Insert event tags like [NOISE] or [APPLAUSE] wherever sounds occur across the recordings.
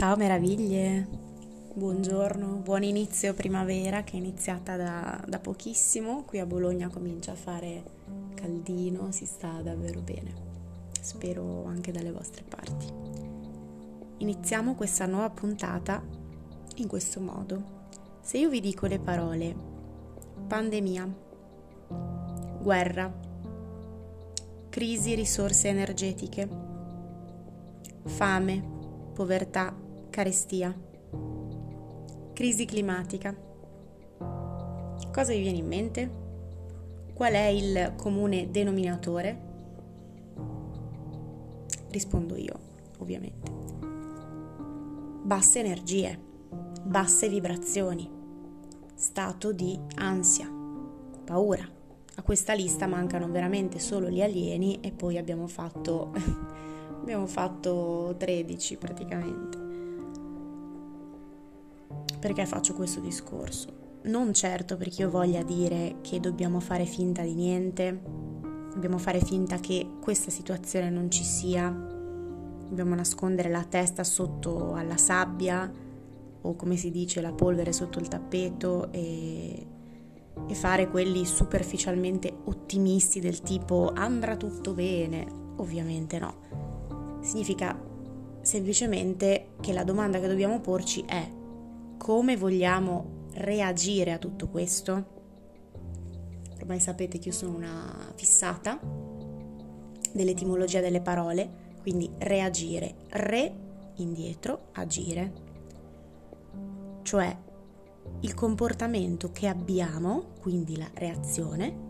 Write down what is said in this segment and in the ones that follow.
Ciao meraviglie, buongiorno, buon inizio primavera che è iniziata da, da, pochissimo, qui a Bologna comincia a fare caldino, si sta davvero bene, spero anche dalle vostre parti. Iniziamo questa nuova puntata in questo modo. Se io vi dico le parole pandemia, guerra, crisi risorse energetiche, fame, povertà, carestia, crisi climatica. Cosa vi viene in mente? Qual è il comune denominatore? Rispondo io, ovviamente. Basse energie, basse vibrazioni, stato di ansia, paura. A questa lista mancano veramente solo gli alieni e poi abbiamo fatto [LAUGHS] Abbiamo fatto 13 praticamente. Perché faccio questo discorso? Non certo perché io voglia dire che dobbiamo fare finta di niente, dobbiamo fare finta che questa situazione non ci sia, dobbiamo nascondere la testa sotto alla sabbia o come si dice la polvere sotto il tappeto e, e fare quelli superficialmente ottimisti del tipo andrà tutto bene. Ovviamente no significa semplicemente che la domanda che dobbiamo porci è come vogliamo reagire a tutto questo? Ormai sapete che io sono una fissata dell'etimologia delle parole, quindi reagire, re indietro, agire, cioè il comportamento che abbiamo, quindi la reazione,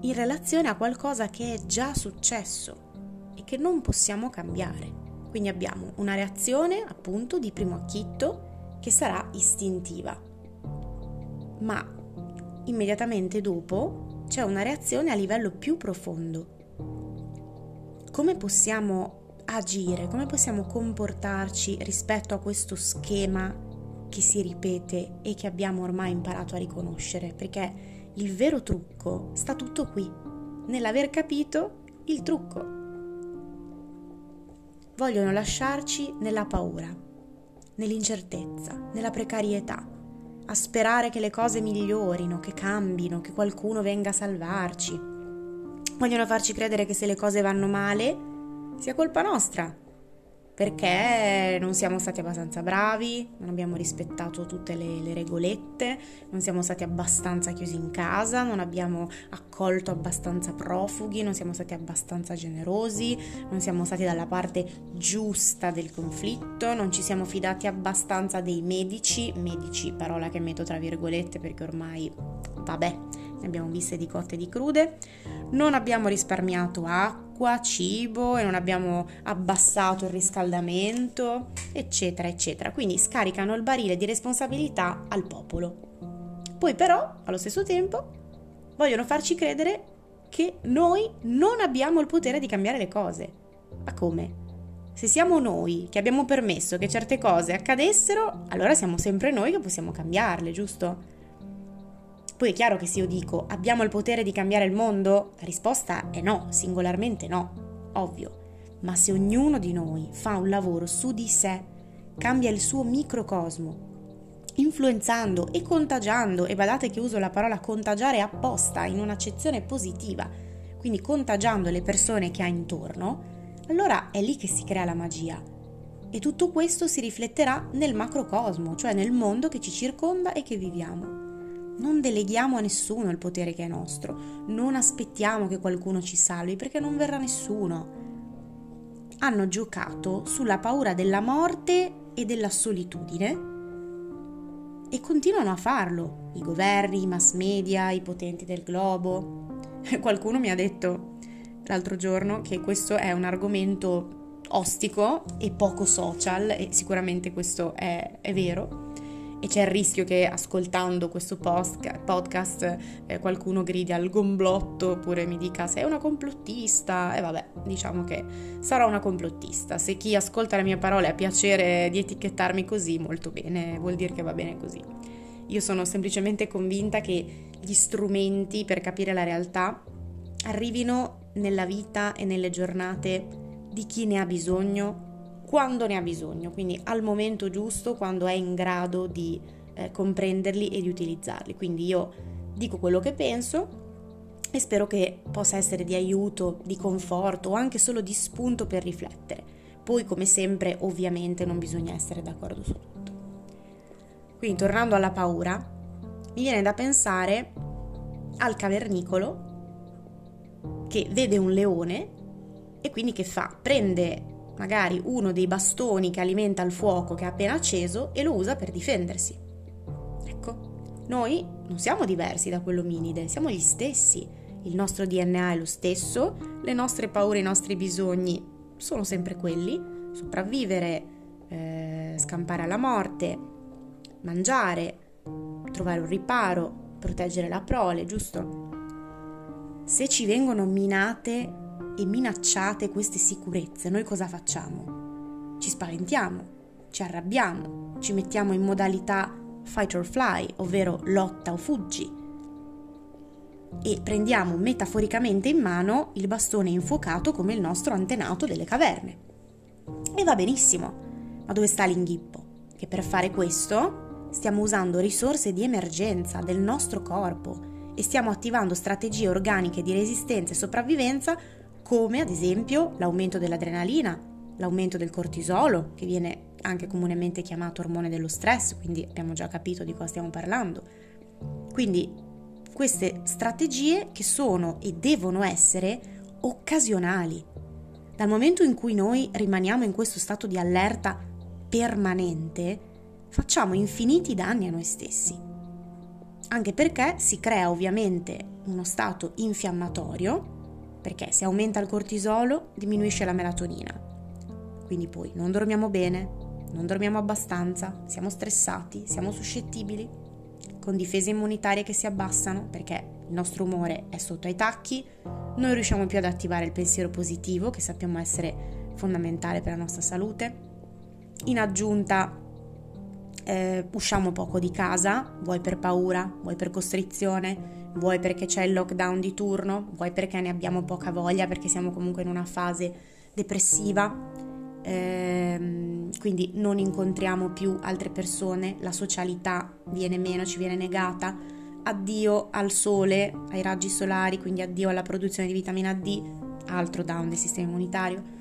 in relazione a qualcosa che è già successo e che non possiamo cambiare. Quindi abbiamo una reazione appunto di primo acchitto che sarà istintiva, ma immediatamente dopo c'è una reazione a livello più profondo. Come possiamo agire, come possiamo comportarci rispetto a questo schema che si ripete e che abbiamo ormai imparato a riconoscere? Perché il vero trucco sta tutto qui, nell'aver capito il trucco vogliono lasciarci nella paura, nell'incertezza, nella precarietà, a sperare che le cose migliorino, che cambino, che qualcuno venga a salvarci. Vogliono farci credere che se le cose vanno male sia colpa nostra, perché non siamo stati abbastanza bravi, non abbiamo rispettato tutte le, le, regolette, non siamo stati abbastanza chiusi in casa, non abbiamo accolto abbastanza profughi, non siamo stati abbastanza generosi, non siamo stati dalla parte giusta del conflitto, non ci siamo fidati abbastanza dei medici, medici parola che metto tra virgolette perché ormai vabbè, ne abbiamo viste di cotte e di crude, non abbiamo risparmiato acqua, cibo e non abbiamo abbassato il riscaldamento, eccetera, eccetera. Quindi scaricano il barile di responsabilità al popolo. Poi però, allo stesso tempo, vogliono farci credere che noi non abbiamo il potere di cambiare le cose. Ma come? Se siamo noi che abbiamo permesso che certe cose accadessero, allora siamo sempre noi che possiamo cambiarle, giusto? Poi è chiaro che se io dico abbiamo il potere di cambiare il mondo, la risposta è no, singolarmente no, ovvio. Ma se ognuno di noi fa un lavoro su di sé, cambia il suo microcosmo, influenzando e contagiando, e badate che uso la parola contagiare apposta in un'accezione positiva, quindi contagiando le persone che ha intorno, allora è lì che si crea la magia. E tutto questo si rifletterà nel macrocosmo, cioè nel mondo che ci circonda e che viviamo. Non deleghiamo a nessuno il potere che è nostro, non aspettiamo che qualcuno ci salvi perché non verrà nessuno. Hanno giocato sulla paura della morte e della solitudine e continuano a farlo, i governi, i mass media, i potenti del globo. [LAUGHS] Qualcuno mi ha detto l'altro giorno che questo è un argomento ostico e poco social e sicuramente questo è, è vero e c'è il rischio che ascoltando questo podcast eh, qualcuno gridi al gomblotto oppure mi dica sei una complottista? E vabbè diciamo che sarò una complottista. Se chi ascolta le mie parole ha piacere di etichettarmi così molto bene vuol dire che va bene così. Io sono semplicemente convinta che gli strumenti per capire la realtà arrivino nella vita e nelle giornate di chi ne ha bisogno quando ne ha bisogno, quindi al momento giusto, quando è in grado di eh, comprenderli e di utilizzarli. Quindi io dico quello che penso e spero che possa essere di aiuto, di conforto o anche solo di spunto per riflettere. Poi, come sempre, ovviamente non bisogna essere d'accordo su tutto. Quindi, tornando alla paura, mi viene da pensare al cavernicolo che vede un leone e quindi che fa? Prende magari uno dei bastoni che alimenta il fuoco che ha appena acceso e lo usa per difendersi. Ecco, noi non siamo diversi da quell'ominide, siamo gli stessi. Il nostro DNA è lo stesso, le nostre paure, i nostri bisogni sono sempre quelli, sopravvivere, eh, scampare alla morte, mangiare, trovare un riparo, proteggere la prole, giusto? Se ci vengono minate e minacciate queste sicurezze, noi cosa facciamo? Ci spaventiamo, ci arrabbiamo, ci mettiamo in modalità fight or fly, ovvero lotta o fuggi, e prendiamo metaforicamente in mano il bastone infuocato come il nostro antenato delle caverne. E va benissimo, ma dove sta l'inghippo? Che per fare questo stiamo usando risorse di emergenza del nostro corpo e stiamo attivando strategie organiche di resistenza e sopravvivenza come ad esempio l'aumento dell'adrenalina, l'aumento del cortisolo, che viene anche comunemente chiamato ormone dello stress, quindi abbiamo già capito di cosa stiamo parlando. Quindi queste strategie che sono e devono essere occasionali. Dal momento in cui noi rimaniamo in questo stato di allerta permanente, facciamo infiniti danni a noi stessi. Anche perché si crea ovviamente uno stato infiammatorio perché se aumenta il cortisolo diminuisce la melatonina. Quindi poi non dormiamo bene, non dormiamo abbastanza, siamo stressati, siamo suscettibili, con difese immunitarie che si abbassano perché il nostro umore è sotto ai tacchi, non riusciamo più ad attivare il pensiero positivo che sappiamo essere fondamentale per la nostra salute. In aggiunta eh, usciamo poco di casa, vuoi per paura, vuoi per costrizione, vuoi perché c'è il lockdown di turno, vuoi perché ne abbiamo poca voglia, perché siamo comunque in una fase depressiva. Ehm, quindi non incontriamo più altre persone, la socialità viene meno, ci viene negata. Addio al sole, ai raggi solari, quindi addio alla produzione di vitamina D, altro down del sistema immunitario.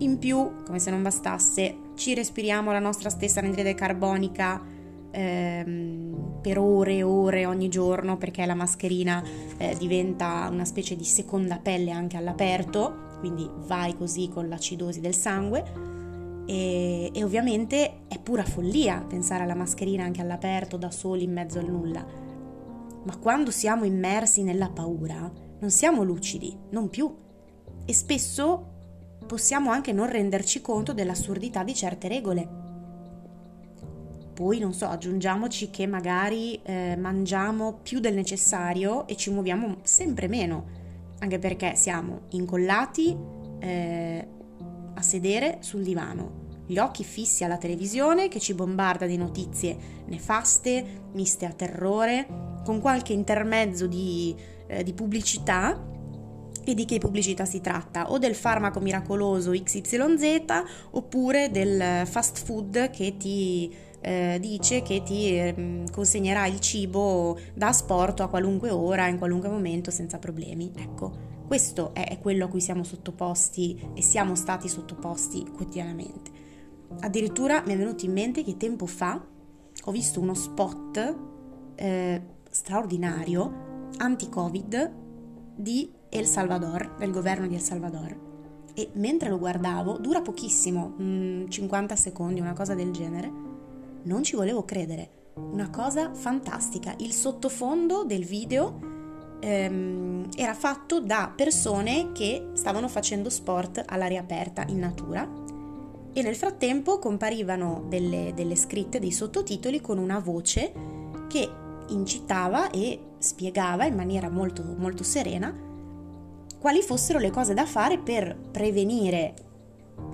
In più, come se non bastasse, ci respiriamo la nostra stessa anidride carbonica ehm, per ore e ore ogni giorno perché la mascherina eh, diventa una specie di seconda pelle anche all'aperto, quindi vai così con l'acidosi del sangue. E, e ovviamente è pura follia pensare alla mascherina anche all'aperto da soli in mezzo al nulla. Ma quando siamo immersi nella paura, non siamo lucidi, non più. E spesso possiamo anche non renderci conto dell'assurdità di certe regole. Poi, non so, aggiungiamoci che magari eh, mangiamo più del necessario e ci muoviamo sempre meno, anche perché siamo incollati eh, a sedere sul divano, gli occhi fissi alla televisione che ci bombarda di notizie nefaste, miste a terrore, con qualche intermezzo di, eh, di pubblicità e di che pubblicità si tratta, o del farmaco miracoloso XYZ oppure del fast food che ti eh, dice che ti eh, consegnerà il cibo da asporto a qualunque ora, in qualunque momento, senza problemi. Ecco, questo è quello a cui siamo sottoposti e siamo stati sottoposti quotidianamente. Addirittura mi è venuto in mente che tempo fa ho visto uno spot eh, straordinario anti-Covid di El Salvador, del governo di El Salvador. E mentre lo guardavo, dura pochissimo, mh, 50 secondi, una cosa del genere, non ci volevo credere. Una cosa fantastica. Il sottofondo del video ehm, era fatto da persone che stavano facendo sport all'aria aperta in natura e nel frattempo comparivano delle, delle scritte, dei sottotitoli con una voce che incitava e spiegava in maniera molto, molto serena quali fossero le cose da fare per prevenire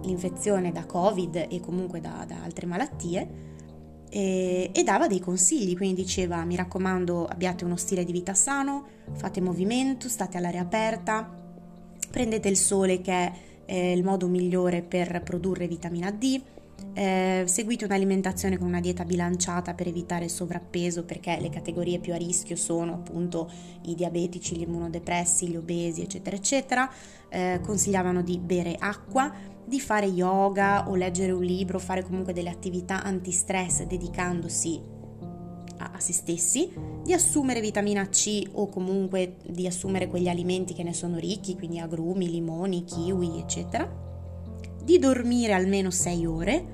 l'infezione da Covid e comunque da, da altre malattie e, e, dava dei consigli, quindi diceva mi raccomando abbiate uno stile di vita sano, fate movimento, state all'aria aperta, prendete il sole che è è il modo migliore per produrre vitamina D. Eh, seguite un'alimentazione con una dieta bilanciata per evitare il sovrappeso perché le categorie più a rischio sono appunto i diabetici, gli immunodepressi, gli obesi eccetera eccetera. Eh, consigliavano di bere acqua, di fare yoga o leggere un libro, fare comunque delle attività antistress dedicandosi a, se stessi, di assumere vitamina C o comunque di assumere quegli alimenti che ne sono ricchi, quindi agrumi, limoni, kiwi eccetera, di dormire almeno 6 ore,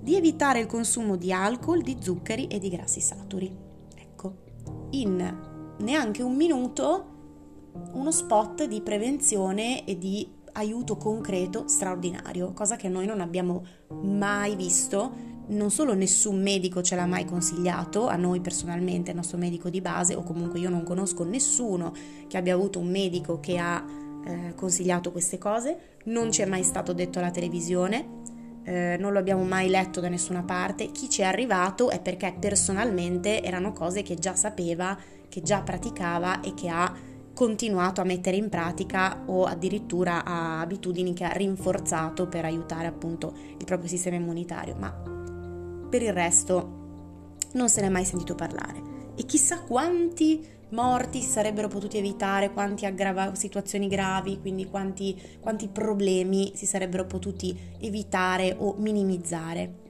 di evitare il consumo di alcol, di zuccheri e di grassi saturi. Ecco, in neanche un minuto uno spot di prevenzione e di aiuto concreto straordinario, cosa che noi non abbiamo mai visto. Non solo nessun medico ce l'ha mai consigliato, a noi personalmente, il nostro medico di base, o comunque io non conosco nessuno che abbia avuto un medico che ha eh, consigliato queste cose, non ci è mai stato detto alla televisione, eh, non lo abbiamo mai letto da nessuna parte, chi ci è arrivato è perché personalmente erano cose che già sapeva, che già praticava e che ha continuato a mettere in pratica o addirittura a abitudini che ha rinforzato per aiutare appunto il proprio sistema immunitario, ma per il resto non se ne è mai sentito parlare. E chissà quanti morti si sarebbero potuti evitare, quanti aggrava- situazioni gravi, quindi quanti, quanti problemi si sarebbero potuti evitare o minimizzare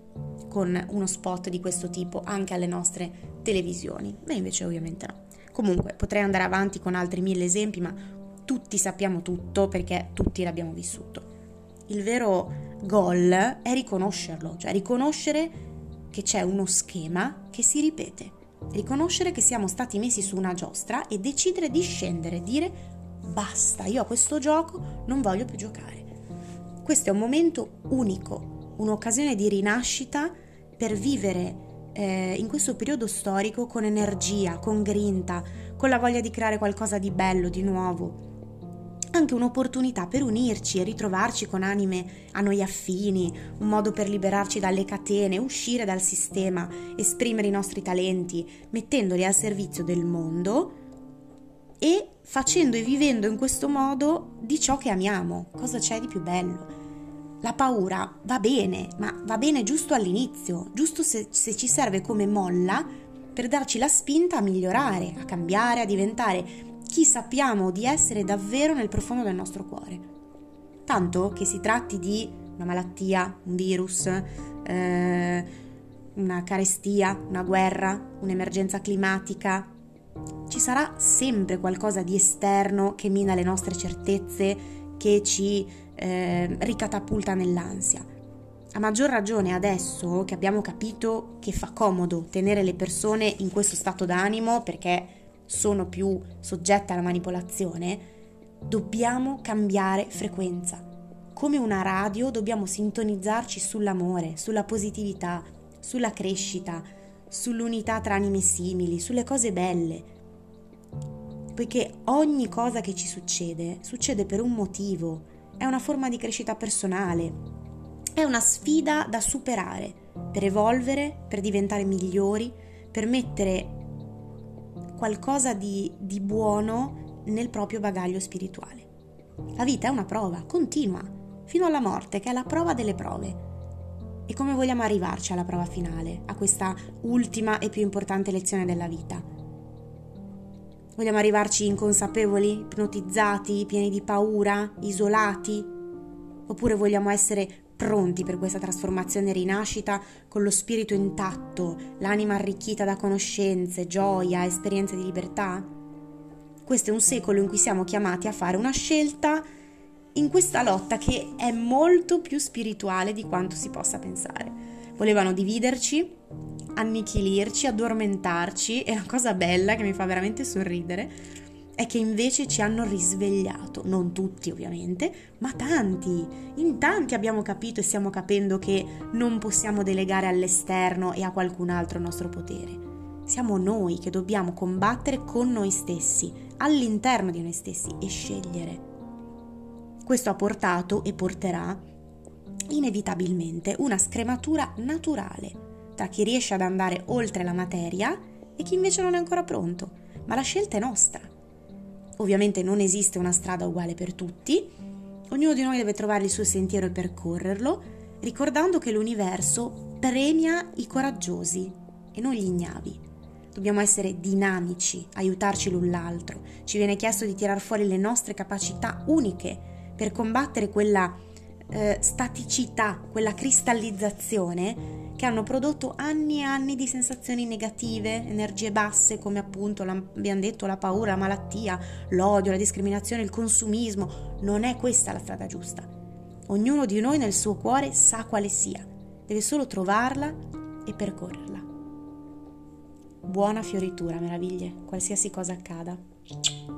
con uno spot di questo tipo anche alle nostre televisioni. E invece ovviamente no. Comunque potrei andare avanti con altri mille esempi, ma tutti sappiamo tutto perché tutti l'abbiamo vissuto. Il vero goal è riconoscerlo, cioè riconoscere che c'è uno schema che si ripete, riconoscere che siamo stati messi su una giostra e decidere di scendere, dire basta, io a questo gioco non voglio più giocare. Questo è un momento unico, un'occasione di rinascita per vivere eh, in questo periodo storico con energia, con grinta, con la voglia di creare qualcosa di bello, di nuovo. Anche un'opportunità per unirci e ritrovarci con anime a noi affini, un modo per liberarci dalle catene, uscire dal sistema, esprimere i nostri talenti, mettendoli al servizio del mondo e facendo e vivendo in questo modo di ciò che amiamo. Cosa c'è di più bello? La paura va bene, ma va bene giusto all'inizio, giusto se, se, ci serve come molla per darci la spinta a migliorare, a cambiare, a diventare chi sappiamo di essere davvero nel profondo del nostro cuore. Tanto che si tratti di una malattia, un virus, eh, una carestia, una guerra, un'emergenza climatica, ci sarà sempre qualcosa di esterno che mina le nostre certezze, che ci eh, ricatapulta nell'ansia. A maggior ragione adesso che abbiamo capito che fa comodo tenere le persone in questo stato d'animo perché sono più soggette alla manipolazione, dobbiamo cambiare frequenza. Come una radio dobbiamo sintonizzarci sull'amore, sulla positività, sulla crescita, sull'unità tra anime simili, sulle cose belle. Poiché ogni cosa che ci succede succede per un motivo, è una forma di crescita personale, è una sfida da superare per evolvere, per diventare migliori, per mettere qualcosa di, di buono nel proprio bagaglio spirituale. La vita è una prova continua, fino alla morte, che è la prova delle prove. E come vogliamo arrivarci alla prova finale, a questa ultima e più importante lezione della vita? Vogliamo arrivarci inconsapevoli, ipnotizzati, pieni di paura, isolati? Oppure vogliamo essere pronti per questa trasformazione e rinascita con lo spirito intatto, l'anima arricchita da conoscenze, gioia, esperienze di libertà? Questo è un secolo in cui siamo chiamati a fare una scelta in questa lotta che è molto più spirituale di quanto si possa pensare. Volevano dividerci, annichilirci, addormentarci e la cosa bella che mi fa veramente sorridere è che invece ci hanno risvegliato, non tutti ovviamente, ma tanti. In tanti abbiamo capito e stiamo capendo che non possiamo delegare all'esterno e a qualcun altro il nostro potere. Siamo noi che dobbiamo combattere con noi stessi, all'interno di noi stessi e scegliere. Questo ha portato e porterà inevitabilmente una scrematura naturale tra chi riesce ad andare oltre la materia e chi invece non è ancora pronto, ma la scelta è nostra. Ovviamente non esiste una strada uguale per tutti Ognuno di noi deve trovare il suo sentiero e percorrerlo, ricordando che l'universo premia i coraggiosi e non gli ignavi. Dobbiamo essere dinamici, aiutarci l'un l'altro. Ci viene chiesto di tirar fuori le nostre capacità uniche per combattere quella eh, staticità, quella cristallizzazione che hanno prodotto anni e anni di sensazioni negative, energie basse come appunto abbiamo detto la paura, la malattia, l'odio, la discriminazione, il consumismo. Non è questa la strada giusta. Ognuno di noi nel suo cuore sa quale sia, deve solo trovarla e percorrerla. Buona fioritura, meraviglie, qualsiasi cosa accada.